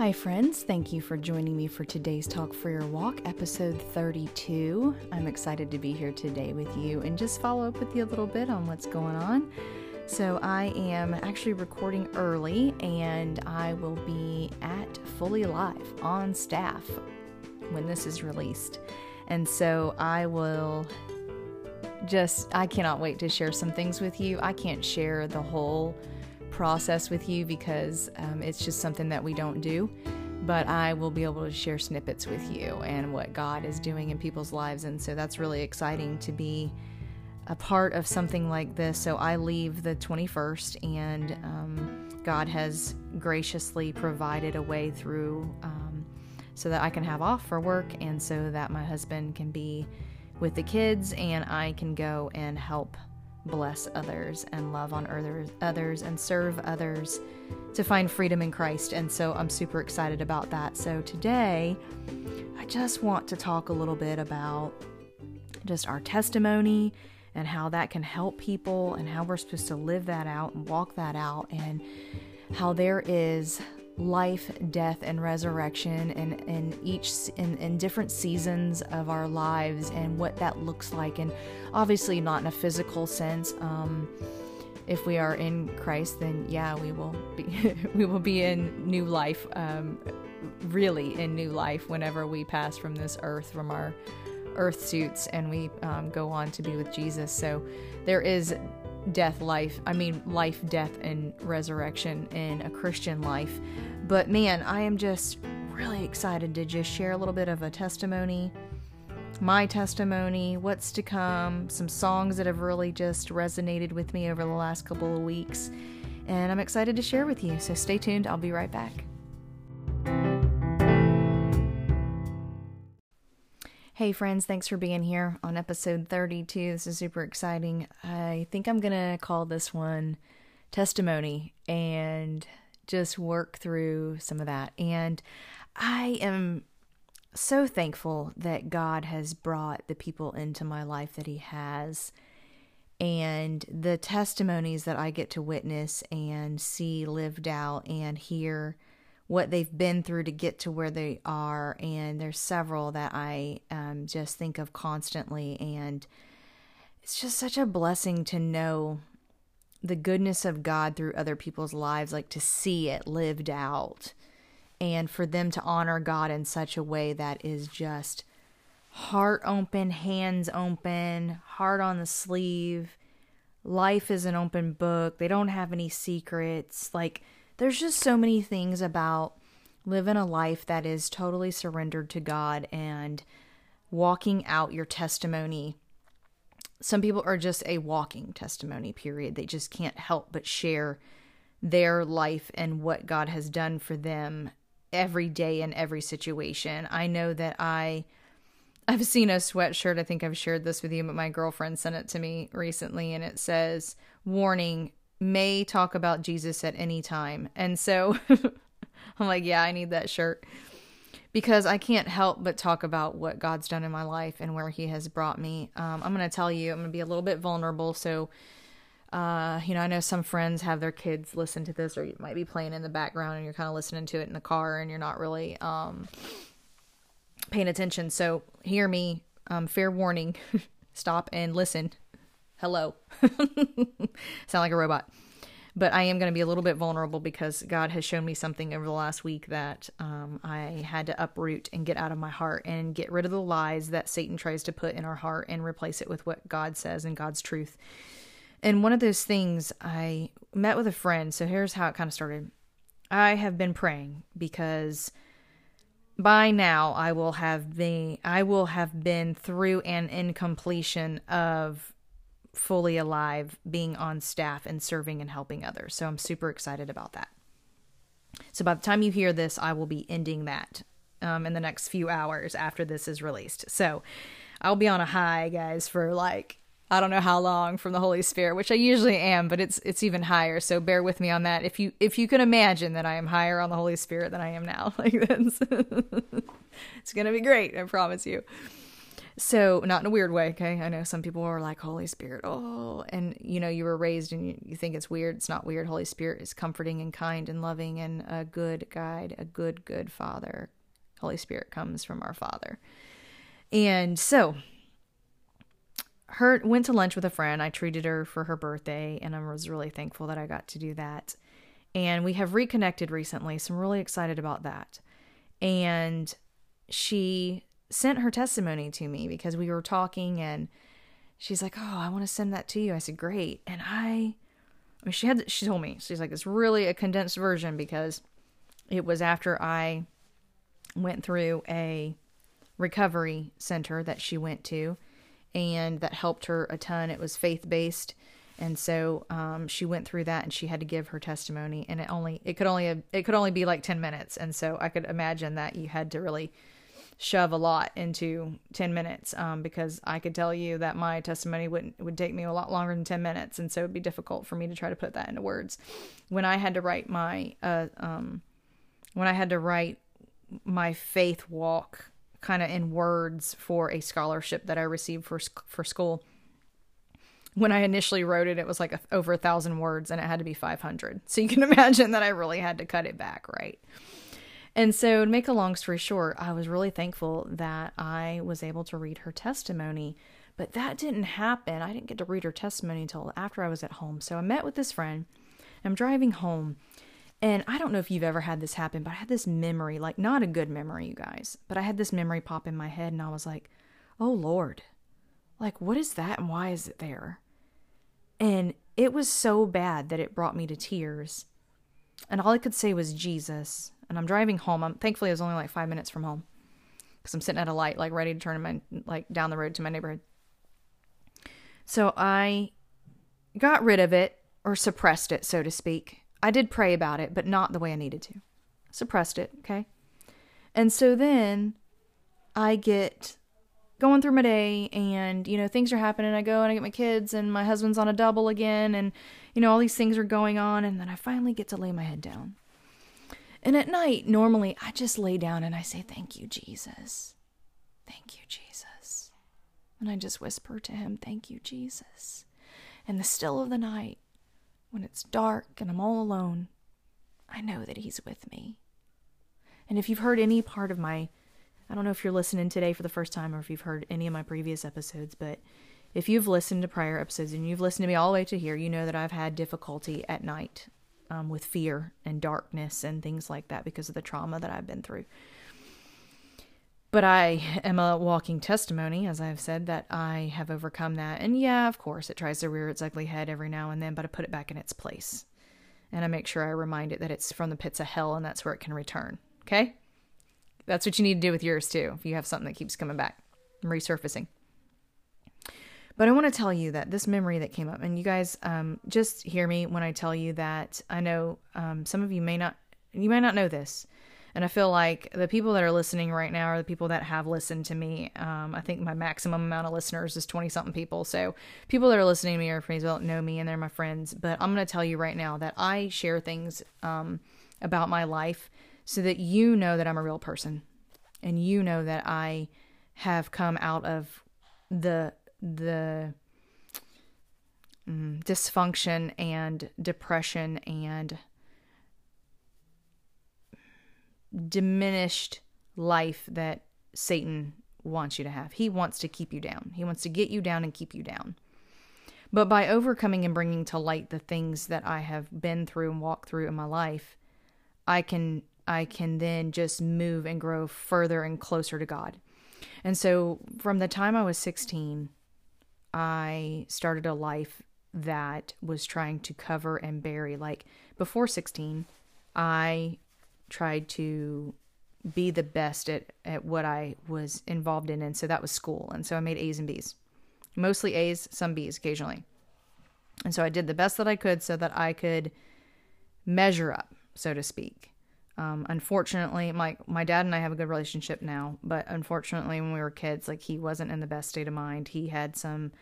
Hi, friends. Thank you for joining me for today's Talk for Your Walk, episode 32. I'm excited to be here today with you and just follow up with you a little bit on what's going on. So, I am actually recording early and I will be at Fully Alive on staff when this is released. And so, I will just, I cannot wait to share some things with you. I can't share the whole process with you because um, it's just something that we don't do. But I will be able to share snippets with you and what God is doing in people's lives. And so that's really exciting to be a part of something like this. So I leave the 21st, and um, God has graciously provided a way through um, so that I can have off for work and so that my husband can be with the kids and I can go and help bless others and love on others and serve others to find freedom in Christ. And so I'm super excited about that. So today, I just want to talk a little bit about just our testimony and how that can help people and how we're supposed to live that out and walk that out and how there is life, death, and resurrection in, in each in, in different seasons of our lives and what that looks like. And obviously not in a physical sense. Um, if we are in Christ, then yeah, we will be we will be in new life, um, really in new life whenever we pass from this earth, from our earth suits, and we um, go on to be with Jesus. So there is death, life. I mean, life, death, and resurrection in a Christian life. But man, I am just really excited to just share a little bit of a testimony, my testimony, what's to come, some songs that have really just resonated with me over the last couple of weeks. And I'm excited to share with you. So stay tuned. I'll be right back. Hey, friends, thanks for being here on episode 32. This is super exciting. I think I'm going to call this one Testimony and just work through some of that. And I am so thankful that God has brought the people into my life that He has. And the testimonies that I get to witness and see lived out and hear what they've been through to get to where they are. And there's several that I um, just think of constantly. And it's just such a blessing to know the goodness of God through other people's lives, like to see it lived out. And for them to honor God in such a way that is just heart open, hands open, heart on the sleeve. Life is an open book. They don't have any secrets. Like, there's just so many things about living a life that is totally surrendered to God and walking out your testimony. Some people are just a walking testimony, period. They just can't help but share their life and what God has done for them every day in every situation. I know that I I've seen a sweatshirt. I think I've shared this with you, but my girlfriend sent it to me recently and it says, "Warning, may talk about Jesus at any time. And so I'm like, yeah, I need that shirt because I can't help but talk about what God's done in my life and where He has brought me. Um, I'm going to tell you, I'm going to be a little bit vulnerable. So, uh, you know, I know some friends have their kids listen to this, or you might be playing in the background and you're kind of listening to it in the car and you're not really um, paying attention. So, hear me. Um, fair warning stop and listen Hello. Sound like a robot. But I am going to be a little bit vulnerable because God has shown me something over the last week that um, I had to uproot and get out of my heart and get rid of the lies that Satan tries to put in our heart and replace it with what God says and God's truth. And one of those things, I met with a friend. So here's how it kind of started. I have been praying because by now I will have been I will have been through an incompletion of fully alive being on staff and serving and helping others. So I'm super excited about that. So by the time you hear this, I will be ending that um, in the next few hours after this is released. So I'll be on a high, guys, for like I don't know how long from the Holy Spirit, which I usually am, but it's it's even higher. So bear with me on that. If you if you can imagine that I am higher on the Holy Spirit than I am now, like this, it's gonna be great. I promise you. So not in a weird way okay? I know some people are like holy spirit oh and you know you were raised and you, you think it's weird. It's not weird. Holy spirit is comforting and kind and loving and a good guide a good good father. Holy spirit comes from our father. And so her went to lunch with a friend. I treated her for her birthday and i was really thankful that i got to do that. And we have reconnected recently so i'm really excited about that. And she sent her testimony to me because we were talking and she's like, "Oh, I want to send that to you." I said, "Great." And I I mean, she had she told me. She's like, "It's really a condensed version because it was after I went through a recovery center that she went to and that helped her a ton. It was faith-based and so um, she went through that and she had to give her testimony and it only it could only it could only be like 10 minutes and so i could imagine that you had to really shove a lot into 10 minutes um, because I could tell you that my testimony would would take me a lot longer than 10 minutes and so it'd be difficult for me to try to put that into words when I had to write my uh, um, when I had to write my faith walk kind of in words for a scholarship that I received for for school when I initially wrote it, it was like a, over a thousand words and it had to be 500. So you can imagine that I really had to cut it back, right? And so, to make a long story short, I was really thankful that I was able to read her testimony. But that didn't happen. I didn't get to read her testimony until after I was at home. So I met with this friend. I'm driving home. And I don't know if you've ever had this happen, but I had this memory, like not a good memory, you guys, but I had this memory pop in my head and I was like, oh Lord, like what is that and why is it there? And it was so bad that it brought me to tears. And all I could say was Jesus and I'm driving home. I'm thankfully it was only like five minutes from home because I'm sitting at a light, like ready to turn my like down the road to my neighborhood. So I got rid of it or suppressed it, so to speak. I did pray about it, but not the way I needed to. Suppressed it, okay? And so then I get going through my day and you know things are happening i go and i get my kids and my husband's on a double again and you know all these things are going on and then i finally get to lay my head down and at night, normally I just lay down and I say, Thank you, Jesus. Thank you, Jesus. And I just whisper to him, Thank you, Jesus. In the still of the night, when it's dark and I'm all alone, I know that he's with me. And if you've heard any part of my, I don't know if you're listening today for the first time or if you've heard any of my previous episodes, but if you've listened to prior episodes and you've listened to me all the way to here, you know that I've had difficulty at night um, with fear and darkness and things like that because of the trauma that I've been through. But I am a walking testimony, as I've said, that I have overcome that. And yeah, of course, it tries to rear its ugly head every now and then, but I put it back in its place. And I make sure I remind it that it's from the pits of hell and that's where it can return. Okay? That's what you need to do with yours too, if you have something that keeps coming back resurfacing. But I want to tell you that this memory that came up, and you guys um, just hear me when I tell you that I know um, some of you may not, you may not know this. And I feel like the people that are listening right now are the people that have listened to me. Um, I think my maximum amount of listeners is 20 something people. So people that are listening to me are friends that know me and they're my friends. But I'm going to tell you right now that I share things um, about my life so that you know that I'm a real person and you know that I have come out of the the mm, dysfunction and depression and diminished life that Satan wants you to have. He wants to keep you down. He wants to get you down and keep you down. But by overcoming and bringing to light the things that I have been through and walked through in my life, I can I can then just move and grow further and closer to God. And so from the time I was 16 I started a life that was trying to cover and bury. Like before 16, I tried to be the best at, at what I was involved in. And so that was school. And so I made A's and B's, mostly A's, some B's occasionally. And so I did the best that I could so that I could measure up, so to speak. Um, unfortunately, my my dad and I have a good relationship now, but unfortunately, when we were kids, like he wasn't in the best state of mind. He had some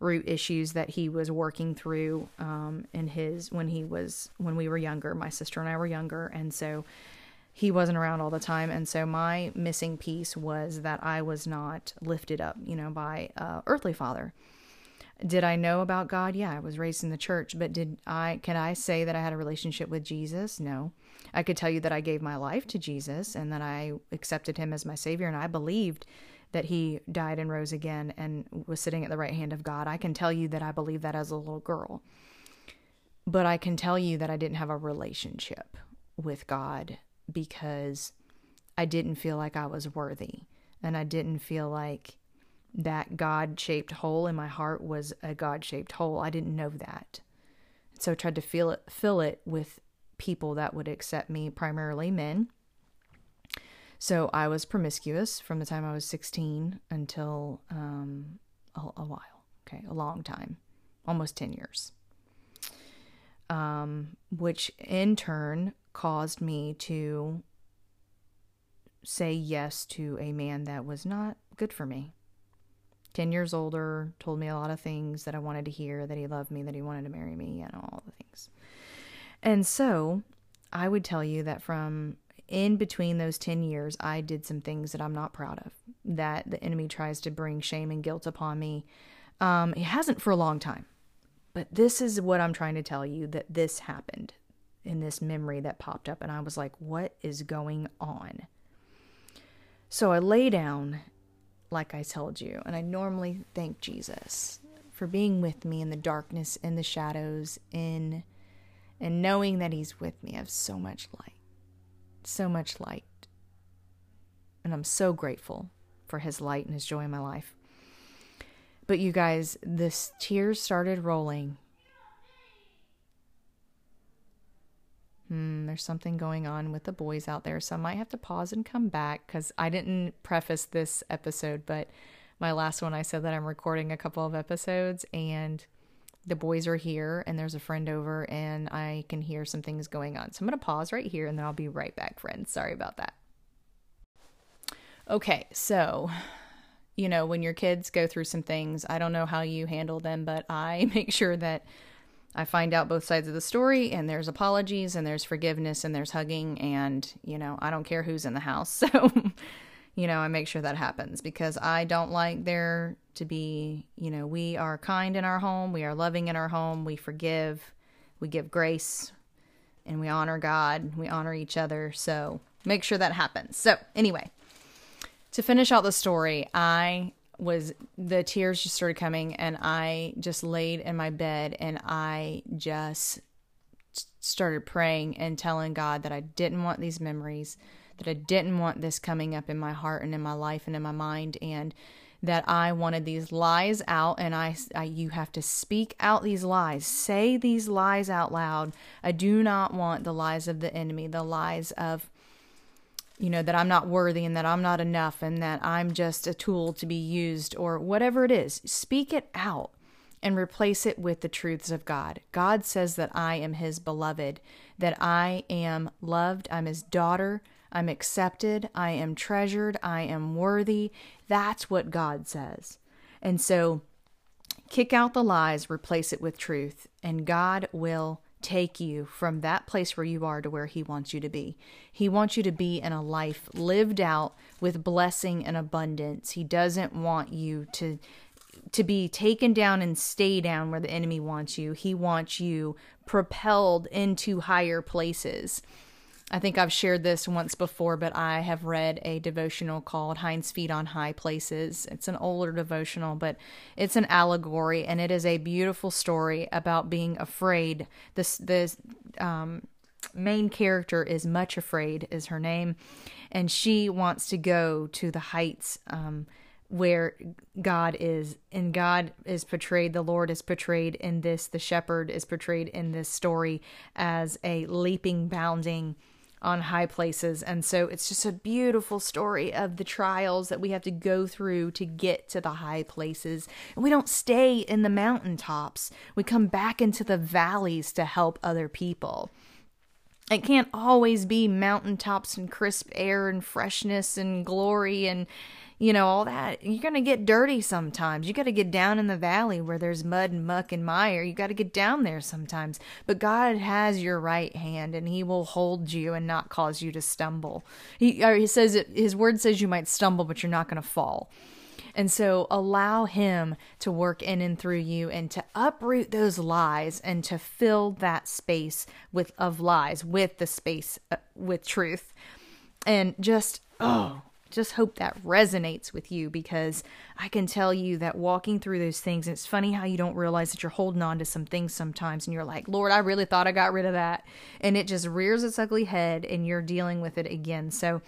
root issues that he was working through um, in his when he was when we were younger. My sister and I were younger, and so he wasn't around all the time. And so my missing piece was that I was not lifted up, you know, by uh, earthly father. Did I know about God? Yeah, I was raised in the church, but did I can I say that I had a relationship with Jesus? No. I could tell you that I gave my life to Jesus and that I accepted him as my savior and I believed that he died and rose again and was sitting at the right hand of God. I can tell you that I believed that as a little girl. But I can tell you that I didn't have a relationship with God because I didn't feel like I was worthy and I didn't feel like that God shaped hole in my heart was a God shaped hole. I didn't know that. So I tried to feel it, fill it with people that would accept me, primarily men. So I was promiscuous from the time I was 16 until um, a, a while. Okay, a long time, almost 10 years. Um, which in turn caused me to say yes to a man that was not good for me. 10 years older, told me a lot of things that I wanted to hear, that he loved me, that he wanted to marry me, and all the things. And so I would tell you that from in between those 10 years, I did some things that I'm not proud of, that the enemy tries to bring shame and guilt upon me. Um, it hasn't for a long time. But this is what I'm trying to tell you that this happened in this memory that popped up, and I was like, what is going on? So I lay down, like I told you, and I normally thank Jesus for being with me in the darkness, in the shadows, in and knowing that He's with me. I have so much light, so much light. And I'm so grateful for His light and His joy in my life. But you guys, this tears started rolling hmm, there's something going on with the boys out there. So I might have to pause and come back because I didn't preface this episode, but my last one I said that I'm recording a couple of episodes and the boys are here and there's a friend over and I can hear some things going on. So I'm going to pause right here and then I'll be right back, friends. Sorry about that. Okay, so you know, when your kids go through some things, I don't know how you handle them, but I make sure that I find out both sides of the story, and there's apologies, and there's forgiveness, and there's hugging, and, you know, I don't care who's in the house. So, you know, I make sure that happens because I don't like there to be, you know, we are kind in our home, we are loving in our home, we forgive, we give grace, and we honor God, we honor each other. So, make sure that happens. So, anyway, to finish out the story, I was the tears just started coming and I just laid in my bed and I just started praying and telling God that I didn't want these memories, that I didn't want this coming up in my heart and in my life and in my mind and that I wanted these lies out and I, I you have to speak out these lies. Say these lies out loud. I do not want the lies of the enemy, the lies of you know, that I'm not worthy and that I'm not enough and that I'm just a tool to be used or whatever it is. Speak it out and replace it with the truths of God. God says that I am His beloved, that I am loved, I'm His daughter, I'm accepted, I am treasured, I am worthy. That's what God says. And so kick out the lies, replace it with truth, and God will take you from that place where you are to where He wants you to be. He wants you to be in a life lived out with blessing and abundance. He doesn't want you to to be taken down and stay down where the enemy wants you. He wants you propelled into higher places. I think I've shared this once before, but I have read a devotional called Hinds' Feet on High Places. It's an older devotional, but it's an allegory and it is a beautiful story about being afraid. This the um, main character is much afraid, is her name, and she wants to go to the heights. Um, where God is, and God is portrayed, the Lord is portrayed in this, the shepherd is portrayed in this story as a leaping, bounding, on high places. And so it's just a beautiful story of the trials that we have to go through to get to the high places. And we don't stay in the mountaintops, we come back into the valleys to help other people. It can't always be mountaintops and crisp air and freshness and glory and you know, all that. You're going to get dirty sometimes. You got to get down in the valley where there's mud and muck and mire. You got to get down there sometimes. But God has your right hand and he will hold you and not cause you to stumble. He, he says his word says you might stumble, but you're not going to fall. And so allow him to work in and through you and to uproot those lies and to fill that space with of lies with the space uh, with truth. And just oh, just hope that resonates with you because I can tell you that walking through those things, it's funny how you don't realize that you're holding on to some things sometimes and you're like, Lord, I really thought I got rid of that. And it just rears its ugly head and you're dealing with it again. So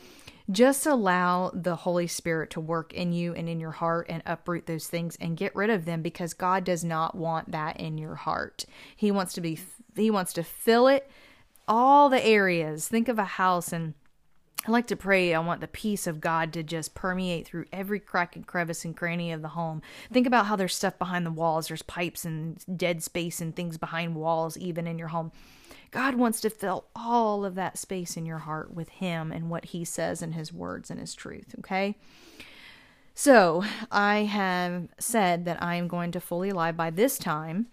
just allow the Holy Spirit to work in you and in your heart and uproot those things and get rid of them because God does not want that in your heart. He wants to be, He wants to fill it all the areas. Think of a house and I like to pray. I want the peace of God to just permeate through every crack and crevice and cranny of the home. Think about how there's stuff behind the walls. There's pipes and dead space and things behind walls, even in your home. God wants to fill all of that space in your heart with Him and what He says in His words and His truth, okay? So I have said that I am going to Fully Alive by this time.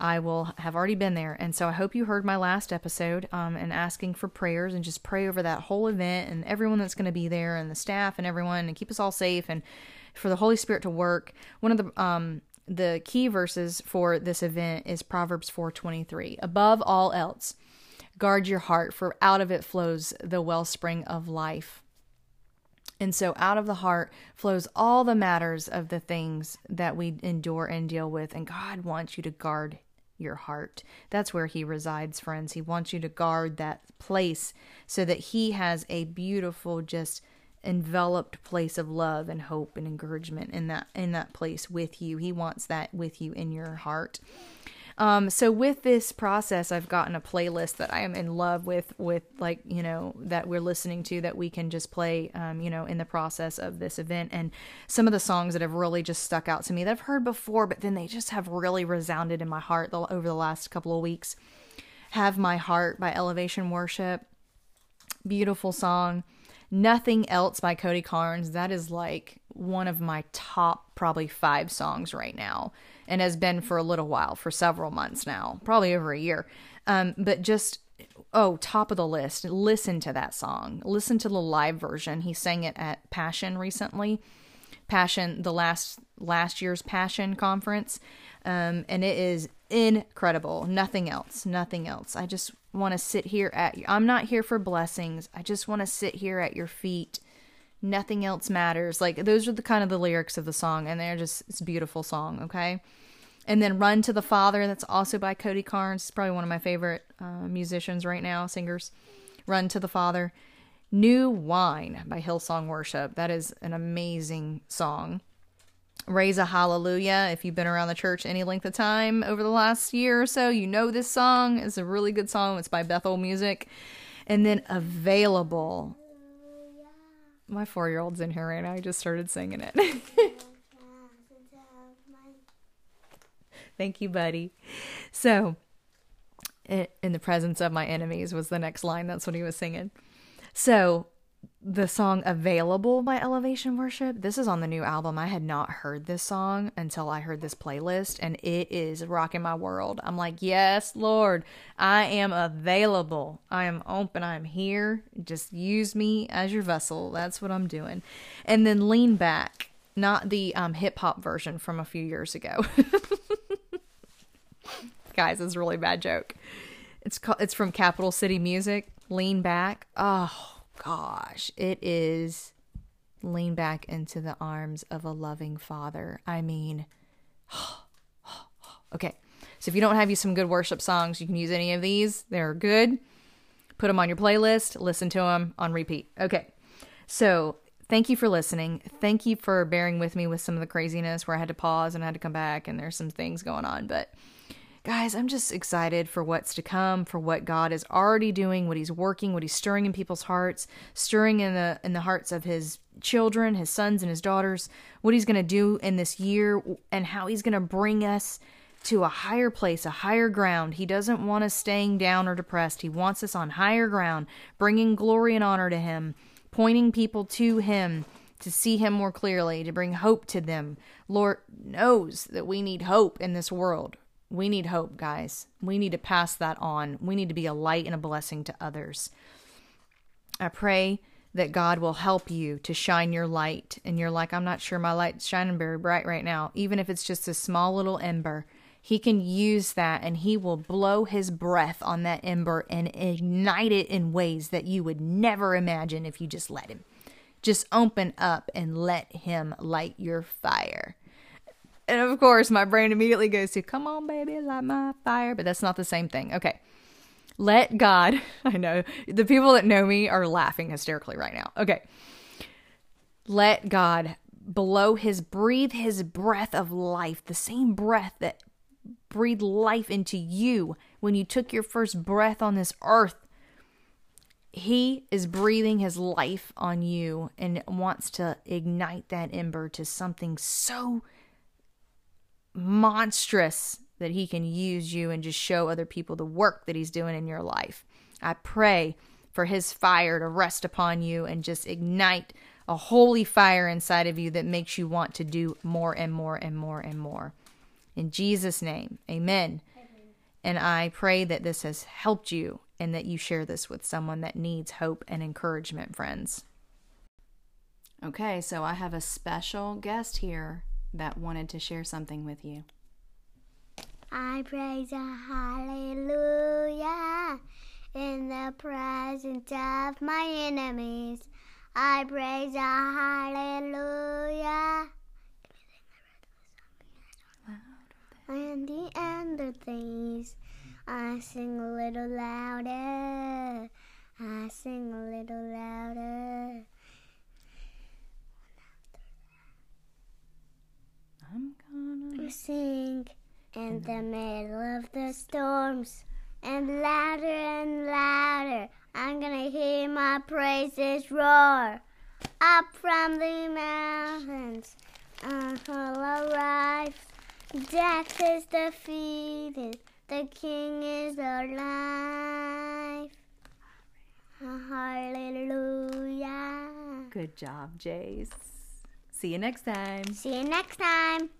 I will have already been there. And so I hope you heard my last episode um, and asking for prayers and just pray over that whole event and everyone that's going to be there and the staff and everyone and keep us all safe and for the Holy Spirit to work. One of the um, the key verses for this event is Proverbs 4:23. Above all else, guard your heart for out of it flows the wellspring of life. And so out of the heart flows all the matters of the things that we endure and deal with and God wants you to guard your heart. That's where he resides, friends. He wants you to guard that place so that he has a beautiful just enveloped place of love and hope and encouragement in that in that place with you. He wants that with you in your heart. Um, so with this process, I've gotten a playlist that I am in love with, with like, you know, that we're listening to that we can just play, um, you know, in the process of this event. And some of the songs that have really just stuck out to me that I've heard before, but then they just have really resounded in my heart over the last couple of weeks. Have My Heart by Elevation Worship. Beautiful song. Nothing Else by Cody Carnes. That is like one of my top probably five songs right now and has been for a little while, for several months now, probably over a year. Um, but just oh, top of the list. Listen to that song. Listen to the live version. He sang it at Passion recently. Passion, the last last year's Passion conference, um, and it is incredible. Nothing else. Nothing else. I just want to sit here at. I'm not here for blessings. I just want to sit here at your feet. Nothing else matters. Like those are the kind of the lyrics of the song, and they're just it's a beautiful song. Okay. And then Run to the Father, that's also by Cody Carnes. Probably one of my favorite uh, musicians right now, singers. Run to the Father. New Wine by Hillsong Worship. That is an amazing song. Raise a Hallelujah. If you've been around the church any length of time over the last year or so, you know this song. It's a really good song. It's by Bethel Music. And then Available. My four year old's in here right now. I just started singing it. Thank you, buddy. So, in the presence of my enemies was the next line. That's what he was singing. So, the song Available by Elevation Worship. This is on the new album. I had not heard this song until I heard this playlist, and it is rocking my world. I'm like, Yes, Lord, I am available. I am open. I am here. Just use me as your vessel. That's what I'm doing. And then Lean Back, not the um, hip hop version from a few years ago. Guys, it's a really bad joke. It's called, it's from Capital City Music. Lean back. Oh gosh, it is lean back into the arms of a loving father. I mean, okay. So if you don't have you some good worship songs, you can use any of these. They're good. Put them on your playlist. Listen to them on repeat. Okay. So thank you for listening. Thank you for bearing with me with some of the craziness where I had to pause and I had to come back and there's some things going on, but guys, I'm just excited for what's to come, for what God is already doing, what he's working, what he's stirring in people's hearts, stirring in the in the hearts of his children, his sons and his daughters, what he's going to do in this year and how he's going to bring us to a higher place, a higher ground. He doesn't want us staying down or depressed. He wants us on higher ground, bringing glory and honor to him, pointing people to him to see Him more clearly, to bring hope to them. Lord knows that we need hope in this world. We need hope, guys. We need to pass that on. We need to be a light and a blessing to others. I pray that God will help you to shine your light. And you're like, I'm not sure my light's shining very bright right now. Even if it's just a small little ember, He can use that and He will blow His breath on that ember and ignite it in ways that you would never imagine if you just let Him. Just open up and let Him light your fire. And of course, my brain immediately goes to, Come on, baby, light my fire. But that's not the same thing. Okay. Let God, I know the people that know me are laughing hysterically right now. Okay. Let God blow his, breathe his breath of life, the same breath that breathed life into you when you took your first breath on this earth. He is breathing his life on you and wants to ignite that ember to something so monstrous that he can use you and just show other people the work that he's doing in your life. I pray for his fire to rest upon you and just ignite a holy fire inside of you that makes you want to do more and more and more and more. In Jesus' name, amen. And I pray that this has helped you and that you share this with someone that needs hope and encouragement, friends. Okay, so I have a special guest here that wanted to share something with you. I praise a hallelujah in the presence of my enemies. I praise a hallelujah. And the end of things, I sing a little louder. I sing a little louder. I'm gonna sing in mm-hmm. the middle of the storms. And louder and louder, I'm gonna hear my praises roar. Up from the mountains, uh-huh, I will arrive. Death is defeated, the King is alive. Hallelujah. Good job, Jace. See you next time. See you next time.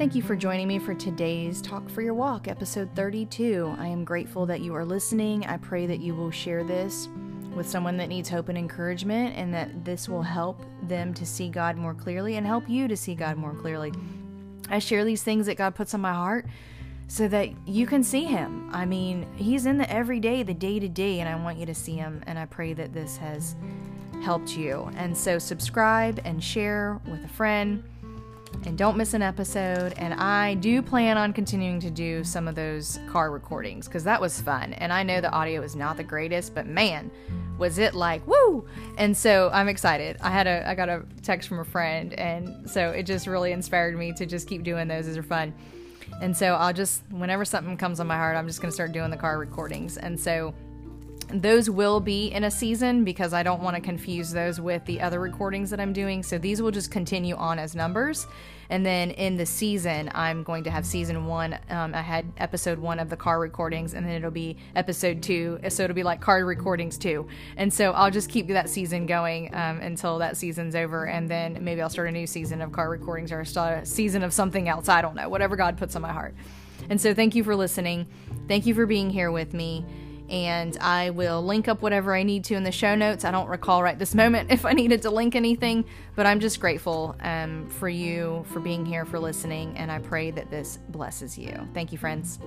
Thank you for joining me for today's Talk for Your Walk, episode 32. I am grateful that you are listening. I pray that you will share this with someone that needs hope and encouragement, and that this will help them to see God more clearly and help you to see God more clearly. I share these things that God puts on my heart so that you can see Him. I mean, He's in the everyday, the day to day, and I want you to see Him. And I pray that this has helped you. And so, subscribe and share with a friend and don't miss an episode. And I do plan on continuing to do some of those car recordings because that was fun. And I know the audio is not the greatest, but man, was it like woo! And so I'm excited. I had a I got a text from a friend, and so it just really inspired me to just keep doing those. Those are fun. And so I'll just whenever something comes on my heart, I'm just gonna start doing the car recordings. And so those will be in a season because I don't want to confuse those with the other recordings that I'm doing. So these will just continue on as numbers. And then in the season, I'm going to have season one. Um, I had episode one of the car recordings, and then it'll be episode two. So it'll be like car recordings two. And so I'll just keep that season going um, until that season's over. And then maybe I'll start a new season of car recordings or start a season of something else. I don't know, whatever God puts on my heart. And so thank you for listening. Thank you for being here with me and I will link up whatever I need to in the show notes. I don't recall right this moment if I needed to link anything, but I'm just grateful um, for you for being here, for listening, and I pray that this blesses you. Thank you, friends.